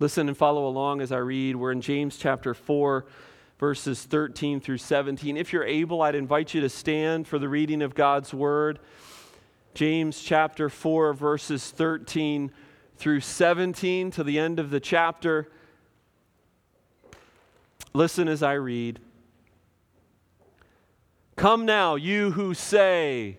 Listen and follow along as I read. We're in James chapter 4, verses 13 through 17. If you're able, I'd invite you to stand for the reading of God's word. James chapter 4, verses 13 through 17 to the end of the chapter. Listen as I read. Come now, you who say,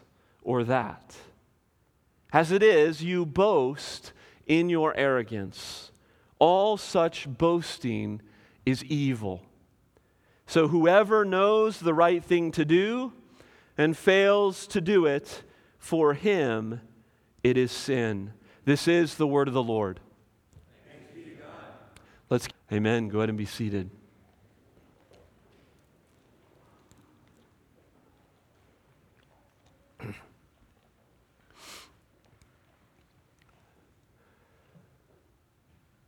or that. As it is, you boast in your arrogance. All such boasting is evil. So whoever knows the right thing to do and fails to do it, for him it is sin. This is the word of the Lord. Let's, amen. Go ahead and be seated.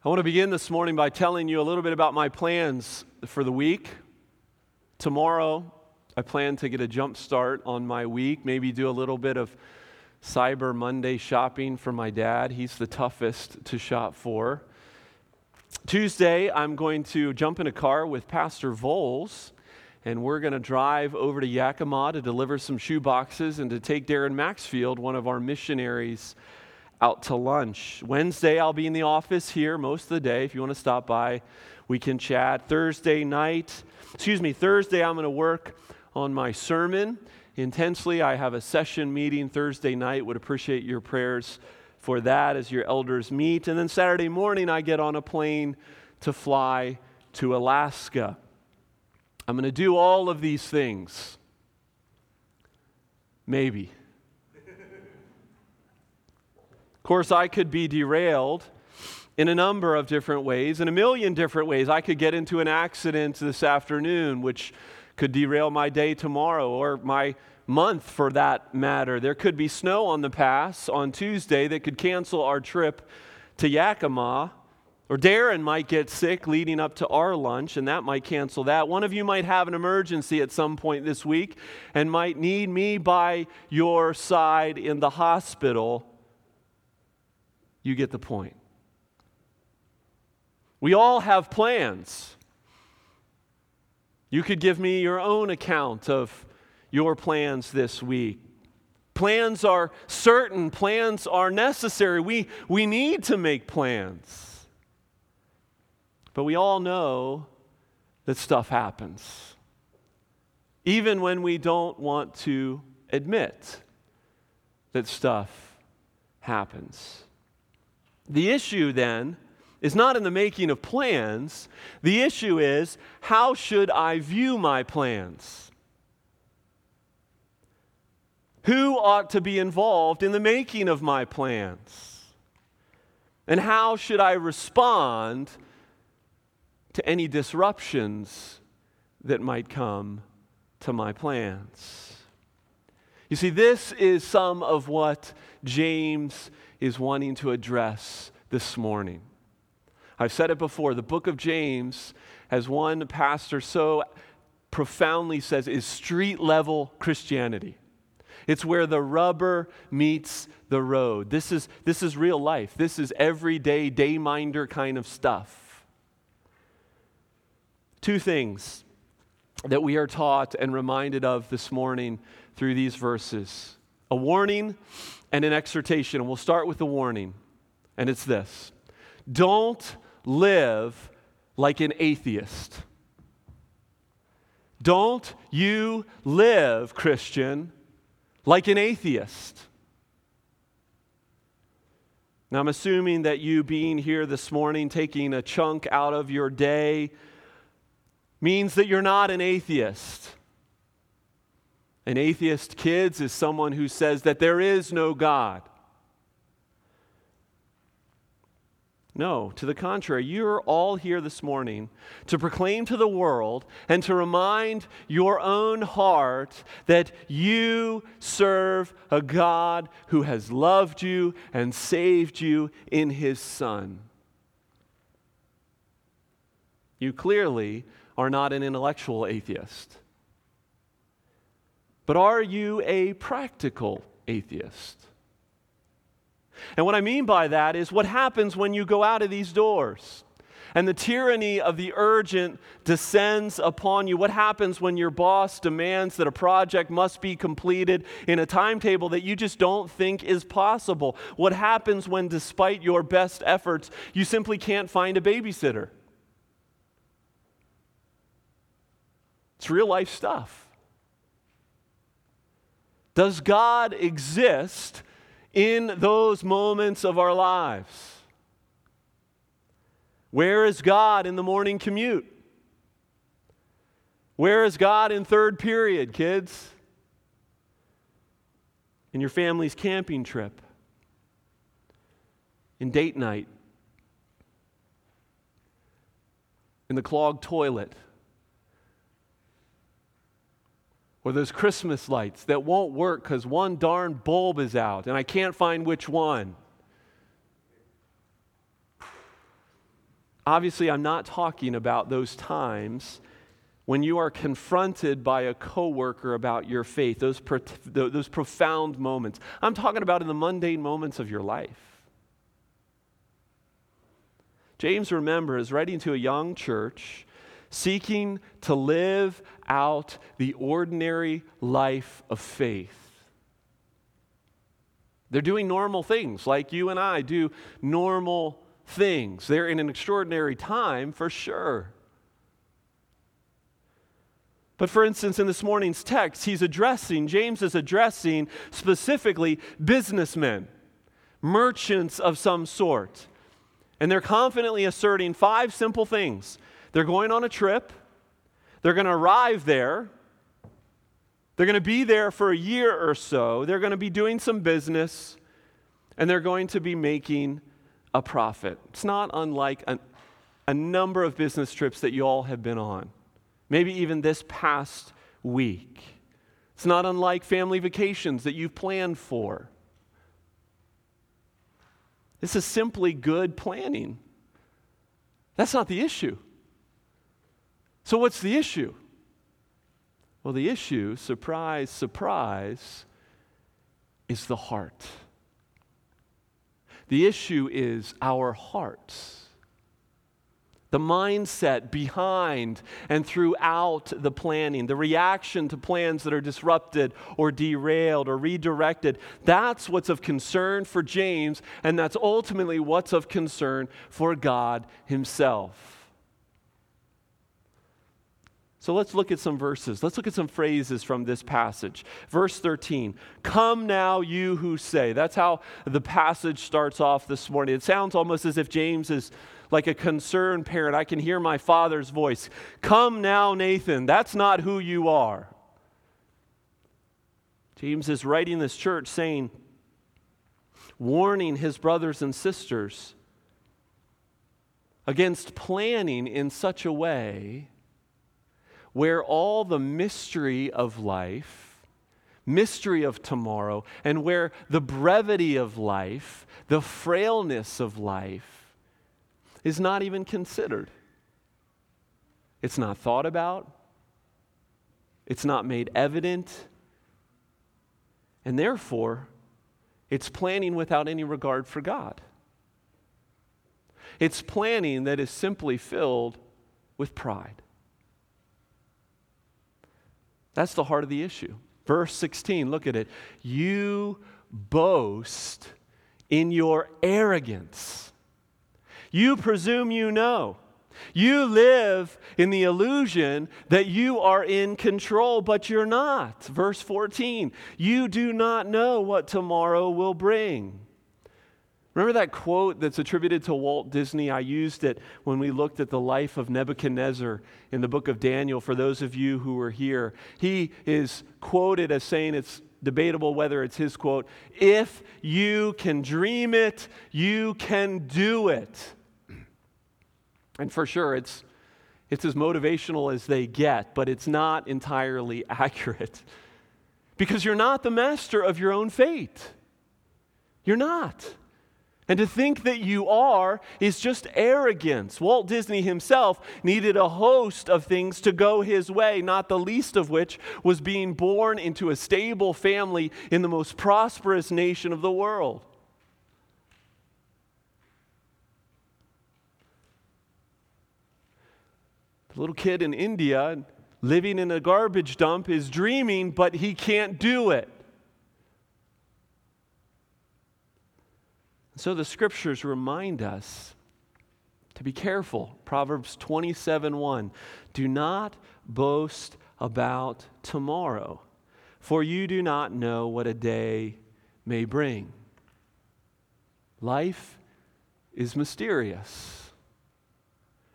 I want to begin this morning by telling you a little bit about my plans for the week. Tomorrow, I plan to get a jump start on my week, maybe do a little bit of Cyber Monday shopping for my dad. He's the toughest to shop for. Tuesday, I'm going to jump in a car with Pastor Voles, and we're going to drive over to Yakima to deliver some shoe boxes and to take Darren Maxfield, one of our missionaries, out to lunch. Wednesday, I'll be in the office here most of the day. If you want to stop by, we can chat. Thursday night, excuse me, Thursday, I'm going to work on my sermon intensely. I have a session meeting Thursday night. Would appreciate your prayers for that as your elders meet. And then Saturday morning, I get on a plane to fly to Alaska. I'm going to do all of these things. Maybe. Of course, I could be derailed in a number of different ways, in a million different ways. I could get into an accident this afternoon, which could derail my day tomorrow or my month for that matter. There could be snow on the pass on Tuesday that could cancel our trip to Yakima. Or Darren might get sick leading up to our lunch, and that might cancel that. One of you might have an emergency at some point this week and might need me by your side in the hospital you get the point. We all have plans. You could give me your own account of your plans this week. Plans are certain, plans are necessary. We, we need to make plans. But we all know that stuff happens, even when we don't want to admit that stuff happens. The issue then is not in the making of plans. The issue is how should I view my plans? Who ought to be involved in the making of my plans? And how should I respond to any disruptions that might come to my plans? You see, this is some of what James is wanting to address this morning. I've said it before, the book of James, as one pastor so profoundly says, is street level Christianity. It's where the rubber meets the road. This is, this is real life. This is everyday, dayminder kind of stuff. Two things that we are taught and reminded of this morning through these verses a warning and an exhortation. And we'll start with a warning, and it's this Don't live like an atheist. Don't you live, Christian, like an atheist. Now, I'm assuming that you being here this morning, taking a chunk out of your day, means that you're not an atheist. An atheist, kids, is someone who says that there is no God. No, to the contrary, you're all here this morning to proclaim to the world and to remind your own heart that you serve a God who has loved you and saved you in his Son. You clearly are not an intellectual atheist. But are you a practical atheist? And what I mean by that is what happens when you go out of these doors and the tyranny of the urgent descends upon you. What happens when your boss demands that a project must be completed in a timetable that you just don't think is possible? What happens when, despite your best efforts, you simply can't find a babysitter? It's real life stuff. Does God exist in those moments of our lives? Where is God in the morning commute? Where is God in third period, kids? In your family's camping trip? In date night? In the clogged toilet? Or those Christmas lights that won't work because one darn bulb is out and I can't find which one. Obviously, I'm not talking about those times when you are confronted by a coworker about your faith, those, pro- those profound moments. I'm talking about in the mundane moments of your life. James, remember, is writing to a young church seeking to live out the ordinary life of faith. They're doing normal things like you and I do normal things. They're in an extraordinary time for sure. But for instance, in this morning's text, he's addressing, James is addressing specifically businessmen, merchants of some sort. And they're confidently asserting five simple things they're going on a trip, they're going to arrive there, they're going to be there for a year or so, they're going to be doing some business, and they're going to be making a profit. It's not unlike a, a number of business trips that you all have been on, maybe even this past week. It's not unlike family vacations that you've planned for. This is simply good planning. That's not the issue. So, what's the issue? Well, the issue, surprise, surprise, is the heart. The issue is our hearts. The mindset behind and throughout the planning, the reaction to plans that are disrupted or derailed or redirected. That's what's of concern for James, and that's ultimately what's of concern for God Himself. So let's look at some verses. Let's look at some phrases from this passage. Verse 13 Come now, you who say. That's how the passage starts off this morning. It sounds almost as if James is like a concerned parent. I can hear my father's voice. Come now, Nathan. That's not who you are. James is writing this church saying, warning his brothers and sisters against planning in such a way where all the mystery of life, mystery of tomorrow, and where the brevity of life, the frailness of life, is not even considered. It's not thought about, it's not made evident, and therefore, it's planning without any regard for God. It's planning that is simply filled with pride. That's the heart of the issue. Verse 16, look at it. You boast in your arrogance. You presume you know. You live in the illusion that you are in control, but you're not. Verse 14, you do not know what tomorrow will bring. Remember that quote that's attributed to Walt Disney? I used it when we looked at the life of Nebuchadnezzar in the book of Daniel for those of you who were here. He is quoted as saying it's debatable whether it's his quote if you can dream it, you can do it. And for sure, it's, it's as motivational as they get, but it's not entirely accurate because you're not the master of your own fate. You're not. And to think that you are is just arrogance. Walt Disney himself needed a host of things to go his way, not the least of which was being born into a stable family in the most prosperous nation of the world. The little kid in India living in a garbage dump is dreaming, but he can't do it. So the scriptures remind us to be careful. Proverbs 27 1. Do not boast about tomorrow, for you do not know what a day may bring. Life is mysterious,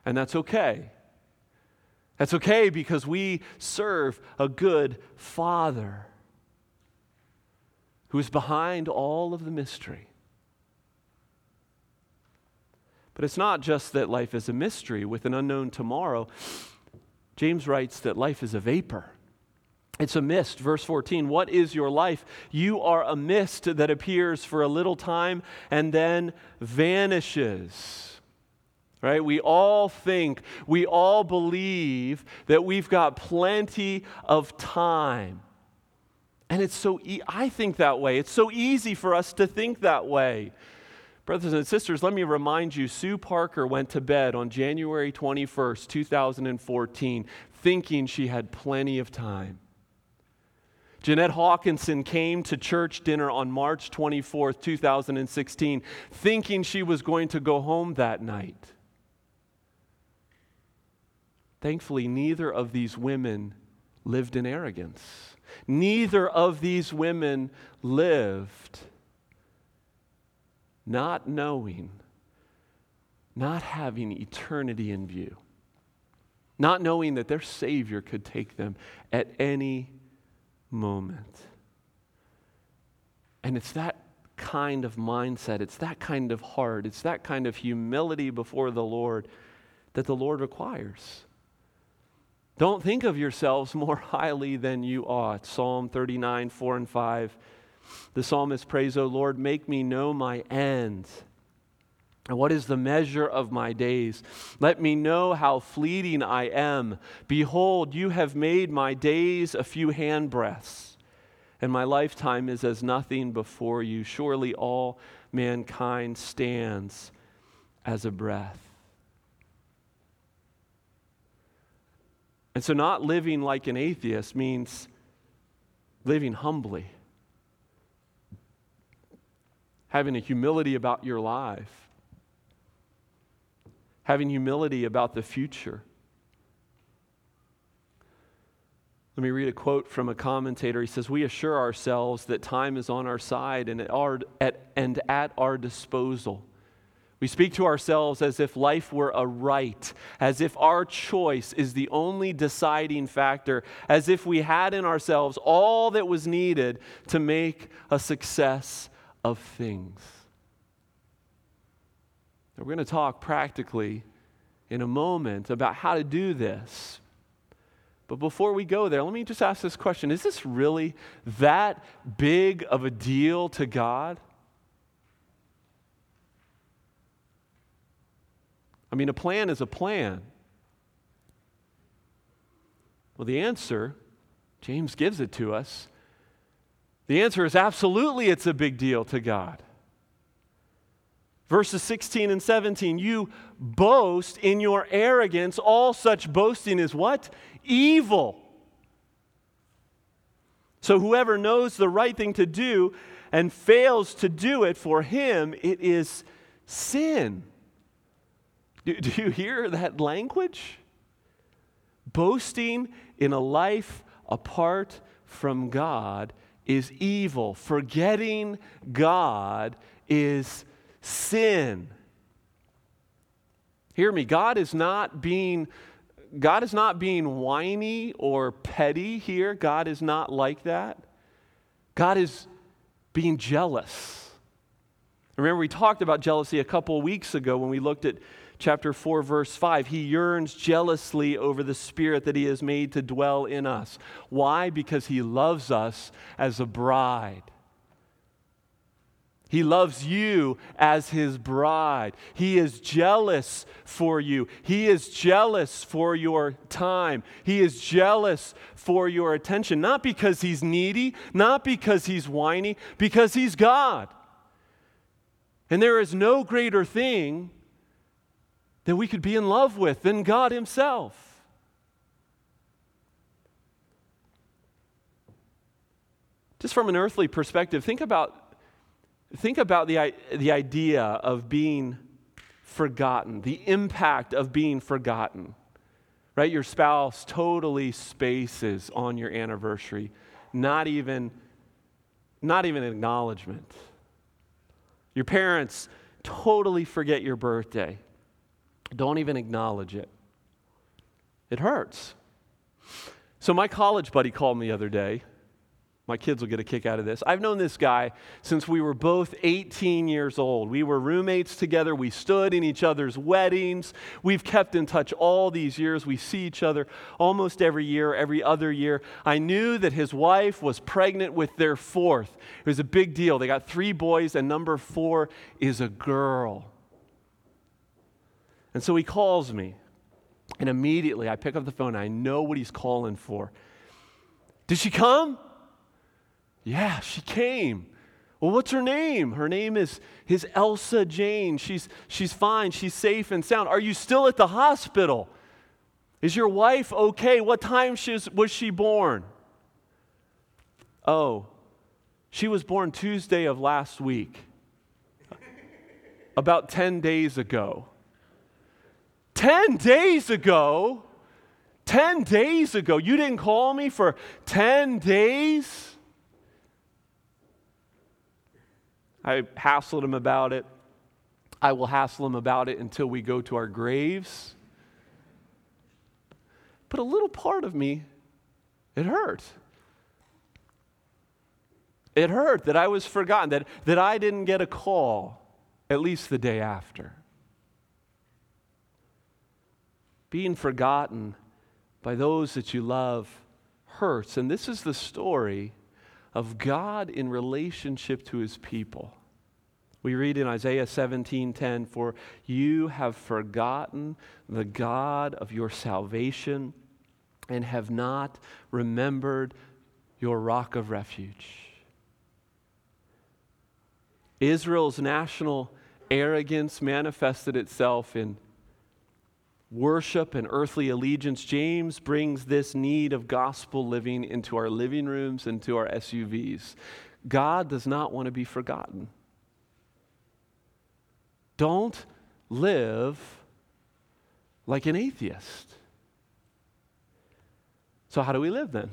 and that's okay. That's okay because we serve a good Father who is behind all of the mystery. But it's not just that life is a mystery with an unknown tomorrow. James writes that life is a vapor. It's a mist. Verse 14, what is your life? You are a mist that appears for a little time and then vanishes. Right? We all think, we all believe that we've got plenty of time. And it's so, e- I think that way. It's so easy for us to think that way. Brothers and sisters, let me remind you Sue Parker went to bed on January 21st, 2014, thinking she had plenty of time. Jeanette Hawkinson came to church dinner on March 24th, 2016, thinking she was going to go home that night. Thankfully, neither of these women lived in arrogance. Neither of these women lived not knowing, not having eternity in view, not knowing that their Savior could take them at any moment. And it's that kind of mindset, it's that kind of heart, it's that kind of humility before the Lord that the Lord requires. Don't think of yourselves more highly than you ought. Psalm 39, 4 and 5 the psalmist prays, O Lord, make me know my end. And what is the measure of my days? Let me know how fleeting I am. Behold, you have made my days a few handbreadths, and my lifetime is as nothing before you. Surely all mankind stands as a breath. And so, not living like an atheist means living humbly having a humility about your life, having humility about the future. Let me read a quote from a commentator. He says, We assure ourselves that time is on our side and at our, at, and at our disposal. We speak to ourselves as if life were a right, as if our choice is the only deciding factor, as if we had in ourselves all that was needed to make a success of things. we're going to talk practically in a moment about how to do this. But before we go there, let me just ask this question Is this really that big of a deal to God? I mean, a plan is a plan. Well, the answer, James gives it to us, the answer is absolutely it's a big deal to God. Verses 16 and 17, you boast in your arrogance. All such boasting is what? Evil. So whoever knows the right thing to do and fails to do it, for him it is sin. Do, do you hear that language? Boasting in a life apart from God is evil. Forgetting God is sin. Hear me, God is not being God is not being whiny or petty here. God is not like that. God is being jealous. Remember, we talked about jealousy a couple of weeks ago when we looked at chapter 4 verse 5 he yearns jealously over the spirit that he has made to dwell in us why because he loves us as a bride he loves you as his bride. He is jealous for you. He is jealous for your time. He is jealous for your attention. Not because he's needy, not because he's whiny, because he's God. And there is no greater thing that we could be in love with than God himself. Just from an earthly perspective, think about Think about the, the idea of being forgotten, the impact of being forgotten. Right? Your spouse totally spaces on your anniversary, not even, not even acknowledgement. Your parents totally forget your birthday, don't even acknowledge it. It hurts. So, my college buddy called me the other day my kids will get a kick out of this. I've known this guy since we were both 18 years old. We were roommates together. We stood in each other's weddings. We've kept in touch all these years. We see each other almost every year, every other year. I knew that his wife was pregnant with their fourth. It was a big deal. They got three boys, and number four is a girl. And so he calls me, and immediately I pick up the phone. I know what he's calling for. Did she come? Yeah, she came. Well, what's her name? Her name is his Elsa Jane. She's, she's fine. She's safe and sound. Are you still at the hospital? Is your wife okay? What time was she born? Oh, she was born Tuesday of last week, about 10 days ago. 10 days ago? 10 days ago. You didn't call me for 10 days? I hassled him about it. I will hassle him about it until we go to our graves. But a little part of me, it hurt. It hurt that I was forgotten, that, that I didn't get a call, at least the day after. Being forgotten by those that you love hurts. And this is the story of God in relationship to his people. We read in Isaiah 17:10, "For you have forgotten the God of your salvation and have not remembered your rock of refuge." Israel's national arrogance manifested itself in worship and earthly allegiance, James brings this need of gospel living into our living rooms and to our SUVs. God does not want to be forgotten. Don't live like an atheist. So, how do we live then?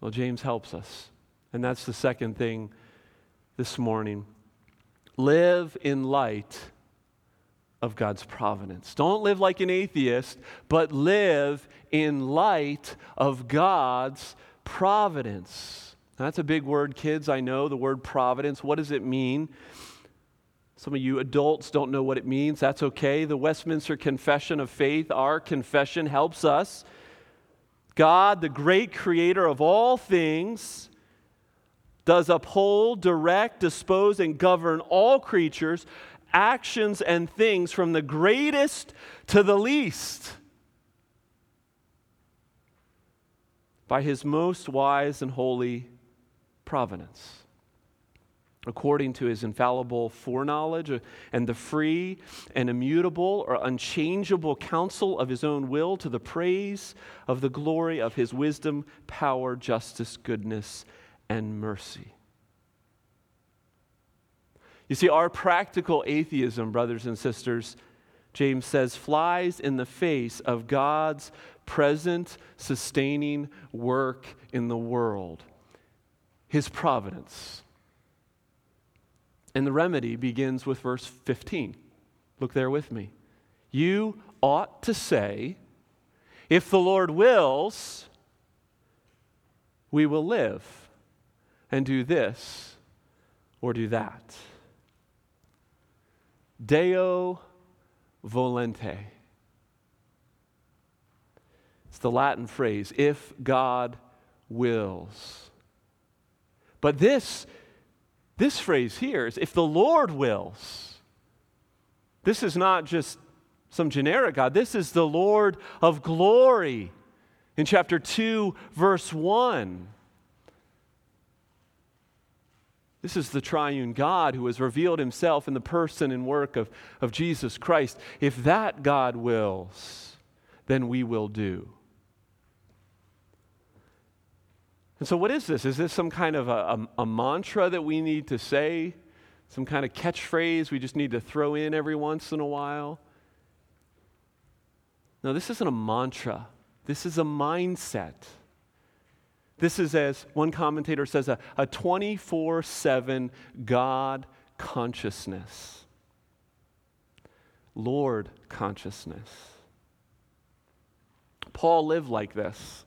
Well, James helps us. And that's the second thing this morning. Live in light of God's providence. Don't live like an atheist, but live in light of God's providence. That's a big word, kids. I know the word providence. What does it mean? Some of you adults don't know what it means. That's okay. The Westminster Confession of Faith, our confession, helps us. God, the great creator of all things, does uphold, direct, dispose, and govern all creatures actions and things from the greatest to the least by his most wise and holy providence according to his infallible foreknowledge uh, and the free and immutable or unchangeable counsel of his own will to the praise of the glory of his wisdom, power, justice, goodness, and mercy. You see, our practical atheism, brothers and sisters, James says, flies in the face of God's present sustaining work in the world, his providence. And the remedy begins with verse 15. Look there with me. You ought to say, if the Lord wills, we will live and do this or do that. Deo volente. It's the Latin phrase, if God wills. But this, this phrase here is if the Lord wills. This is not just some generic God, this is the Lord of glory in chapter 2, verse 1. This is the triune God who has revealed himself in the person and work of, of Jesus Christ. If that God wills, then we will do. And so, what is this? Is this some kind of a, a, a, mantra that we need to say? Some kind of catchphrase we just need to throw in every once in a while? No, this isn't a mantra. This is a mindset. This is, as one commentator says, a 24 7 God consciousness, Lord consciousness. Paul lived like this.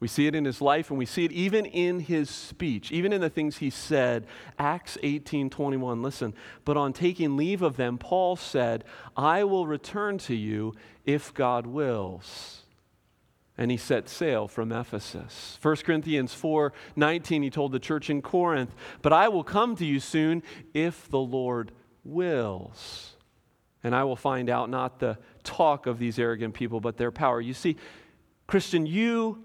We see it in his life and we see it even in his speech, even in the things he said. Acts 18 21, listen. But on taking leave of them, Paul said, I will return to you if God wills and he set sail from Ephesus. 1 Corinthians 4 19, he told the church in Corinth, But I will come to you soon if the Lord wills. And I will find out not the talk of these arrogant people, but their power. You see, Christian, you,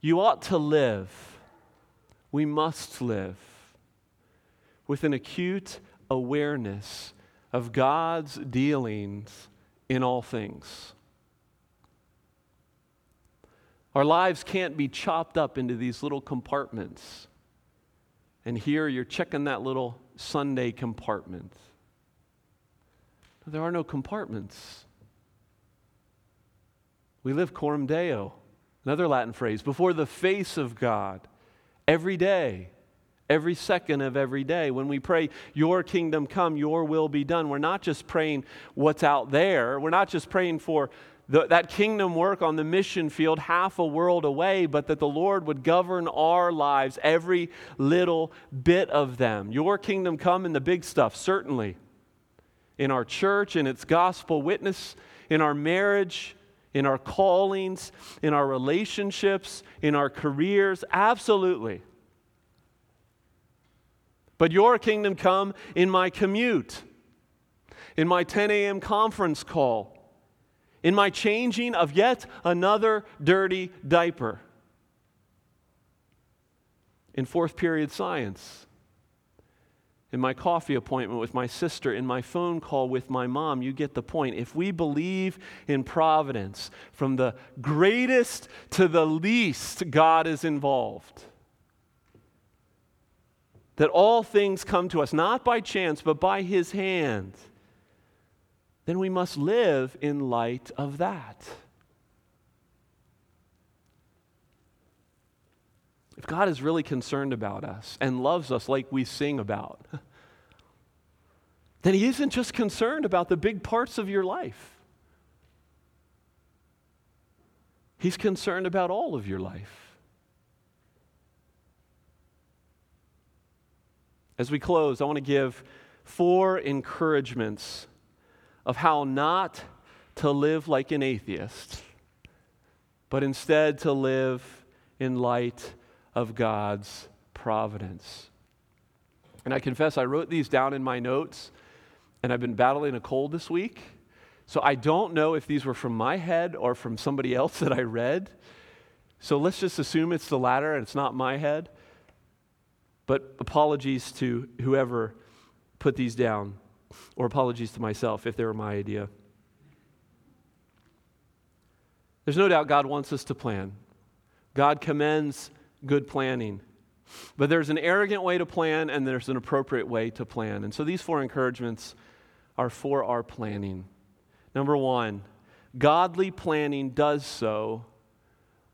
you ought to live, we must live with an acute awareness of God's dealings in all things. Our lives can't be chopped up into these little compartments. And here you're checking that little Sunday compartment. There are no compartments. We live coram deo, another Latin phrase, before the face of God every day, every second of every day. When we pray, Your kingdom come, Your will be done, we're not just praying what's out there. We're not just praying for the, that kingdom work on the mission field half a world away, but that the Lord would govern our lives, every little bit of them. Your kingdom come in the big stuff, certainly. In our church, in its gospel witness, in our marriage, in our callings, in our relationships, in our careers, absolutely. But your kingdom come in my commute, in my 10 a.m. conference call in my changing of yet another dirty diaper. In fourth period science, in my coffee appointment with my sister, in my phone call with my mom, you get the point. If we believe in providence, from the greatest to the least, God is involved. That all things come to us, not by chance, but by His hand then we must live in light of that. If God is really concerned about us and loves us like we sing about, then He isn't just concerned about the big parts of your life. He's concerned about all of your life. As we close, I want to give four encouragements of how not to live like an atheist, but instead to live in light of God's providence. And I confess, I wrote these down in my notes, and I've been battling a cold this week. So I don't know if these were from my head or from somebody else that I read. So let's just assume it's the latter and it's not my head. But apologies to whoever put these down or apologies to myself if they were my idea. There's no doubt God wants us to plan. God commends good planning. But there's an arrogant way to plan and there's an appropriate way to plan. And so these four encouragements are for our planning. Number one, godly planning does so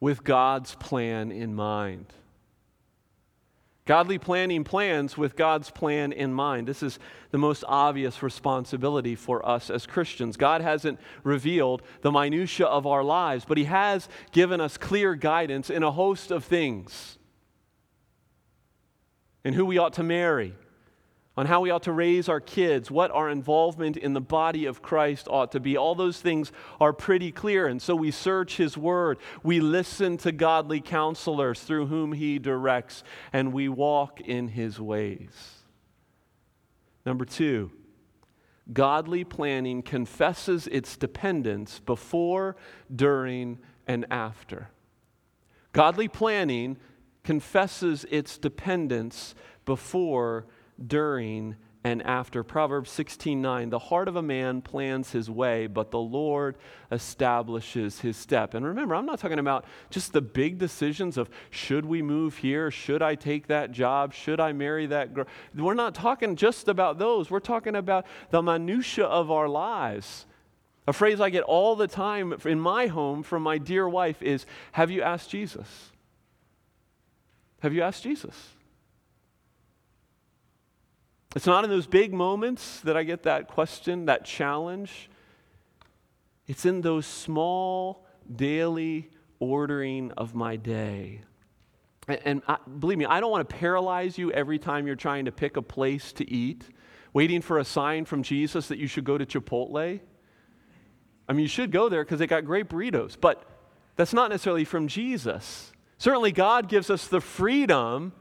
with God's plan in mind. Godly planning plans with God's plan in mind. This is the most obvious responsibility for us as Christians. God hasn't revealed the minutitia of our lives, but He has given us clear guidance in a host of things. In who we ought to marry, on how we ought to raise our kids, what our involvement in the body of Christ ought to be. All those things are pretty clear. And so we search His Word. We listen to godly counselors through whom He directs, and we walk in His ways. Number two, godly planning confesses its dependence before, during, and after. Godly planning confesses its dependence before, during, and after. Proverbs 16:9 The heart of a man plans his way, but the Lord establishes his step. And remember, I'm not talking about just the big decisions of should we move here, should I take that job, should I marry that girl. We're not talking just about those. We're talking about the minutia of our lives. A phrase I get all the time in my home from my dear wife is, "Have you asked Jesus?" Have you asked Jesus? It's not in those big moments that I get that question, that challenge. It's in those small daily ordering of my day. And, and I, believe me, I don't want to paralyze you every time you're trying to pick a place to eat, waiting for a sign from Jesus that you should go to Chipotle. I mean, you should go there because they got great burritos, but that's not necessarily from Jesus. Certainly, God gives us the freedom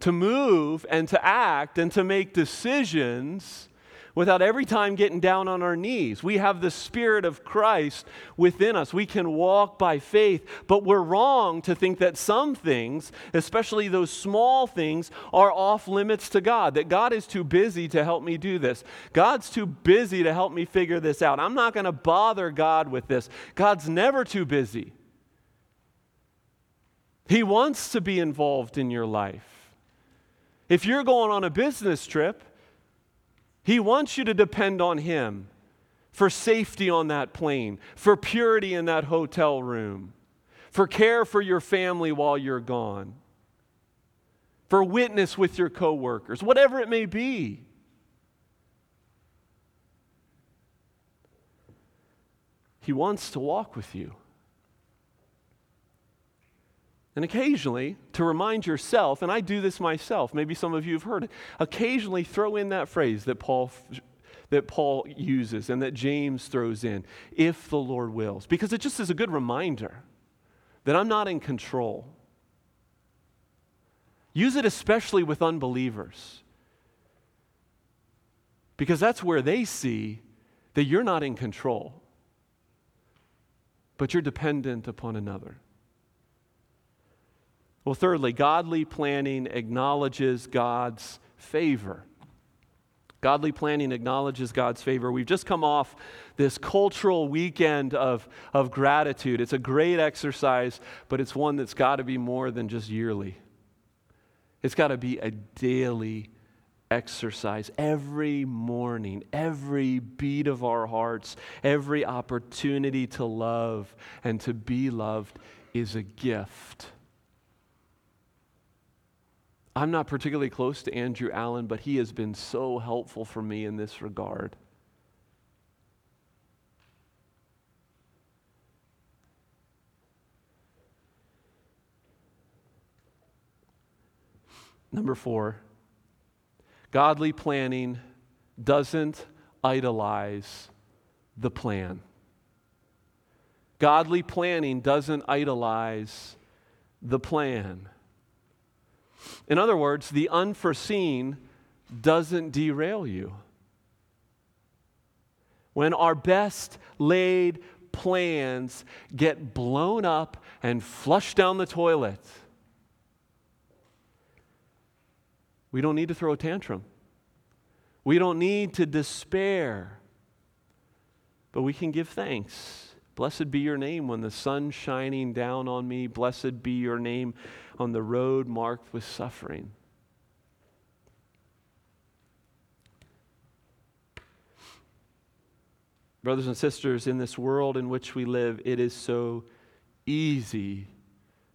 to move and to act and to make decisions without every time getting down on our knees. We have the Spirit of Christ within us. We can walk by faith, but we're wrong to think that some things, especially those small things, are off limits to God, that God is too busy to help me do this. God's too busy to help me figure this out. I'm not going to bother God with this. God's never too busy. He wants to be involved in your life. If you're going on a business trip, He wants you to depend on Him for safety on that plane, for purity in that hotel room, for care for your family while you're gone, for witness with your coworkers, whatever it may be. He wants to walk with you. And occasionally, to remind yourself, and I do this myself, maybe some of you have heard it, occasionally throw in that phrase that Paul, that Paul uses and that James throws in, if the Lord wills, because it just is a good reminder that I'm not in control. Use it especially with unbelievers, because that's where they see that you're not in control, but you're dependent upon another. Well, thirdly, godly planning acknowledges God's favor. Godly planning acknowledges God's favor. We've just come off this cultural weekend of, of gratitude. It's a great exercise, but it's one that's got to be more than just yearly. It's got to be a daily exercise every morning, every beat of our hearts, every opportunity to love and to be loved is a gift I'm not particularly close to Andrew Allen, but he has been so helpful for me in this regard. Number four, godly planning doesn't idolize the plan. Godly planning doesn't idolize the plan. In other words, the unforeseen doesn't derail you. When our best laid plans get blown up and flushed down the toilet, we don't need to throw a tantrum. We don't need to despair, but we can give thanks Blessed be your name when the sun's shining down on me. Blessed be your name on the road marked with suffering. Brothers and sisters, in this world in which we live, it is so easy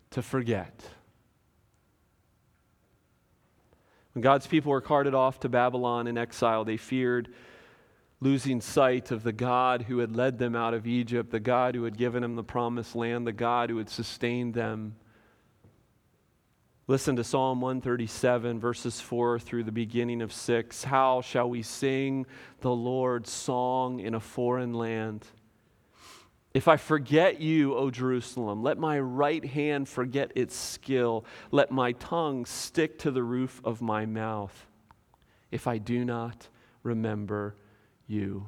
to forget. When God's people were carted off to Babylon in exile, they feared losing sight of the God who had led them out of Egypt, the God who had given them the promised land, the God who had sustained them. Listen to Psalm 137, verses 4 through the beginning of 6. How shall we sing the Lord's song in a foreign land? If I forget you, O Jerusalem, let my right hand forget its skill. Let my tongue stick to the roof of my mouth. If I do not remember you.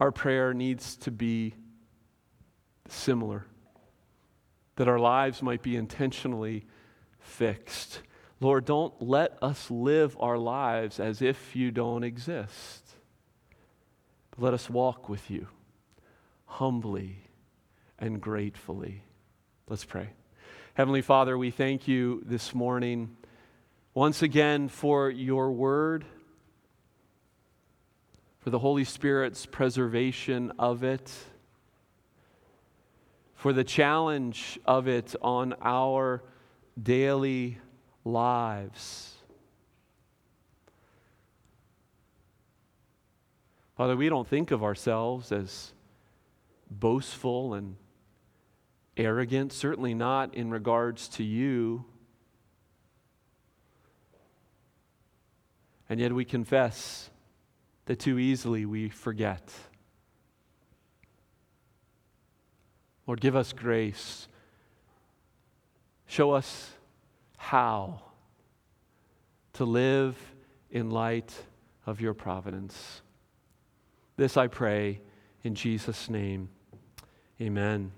Our prayer needs to be similar, that our lives might be intentionally fixed. Lord, don't let us live our lives as if you don't exist. But let us walk with you humbly and gratefully. Let's pray. Heavenly Father, we thank you this morning once again for your word, for the Holy Spirit's preservation of it, for the challenge of it on our daily lives. Father, we don't think of ourselves as boastful and arrogant, certainly not in regards to you. And yet we confess that too easily we forget. Lord, give us grace. Show us how to live in light of your providence. This I pray in Jesus' name. Amen.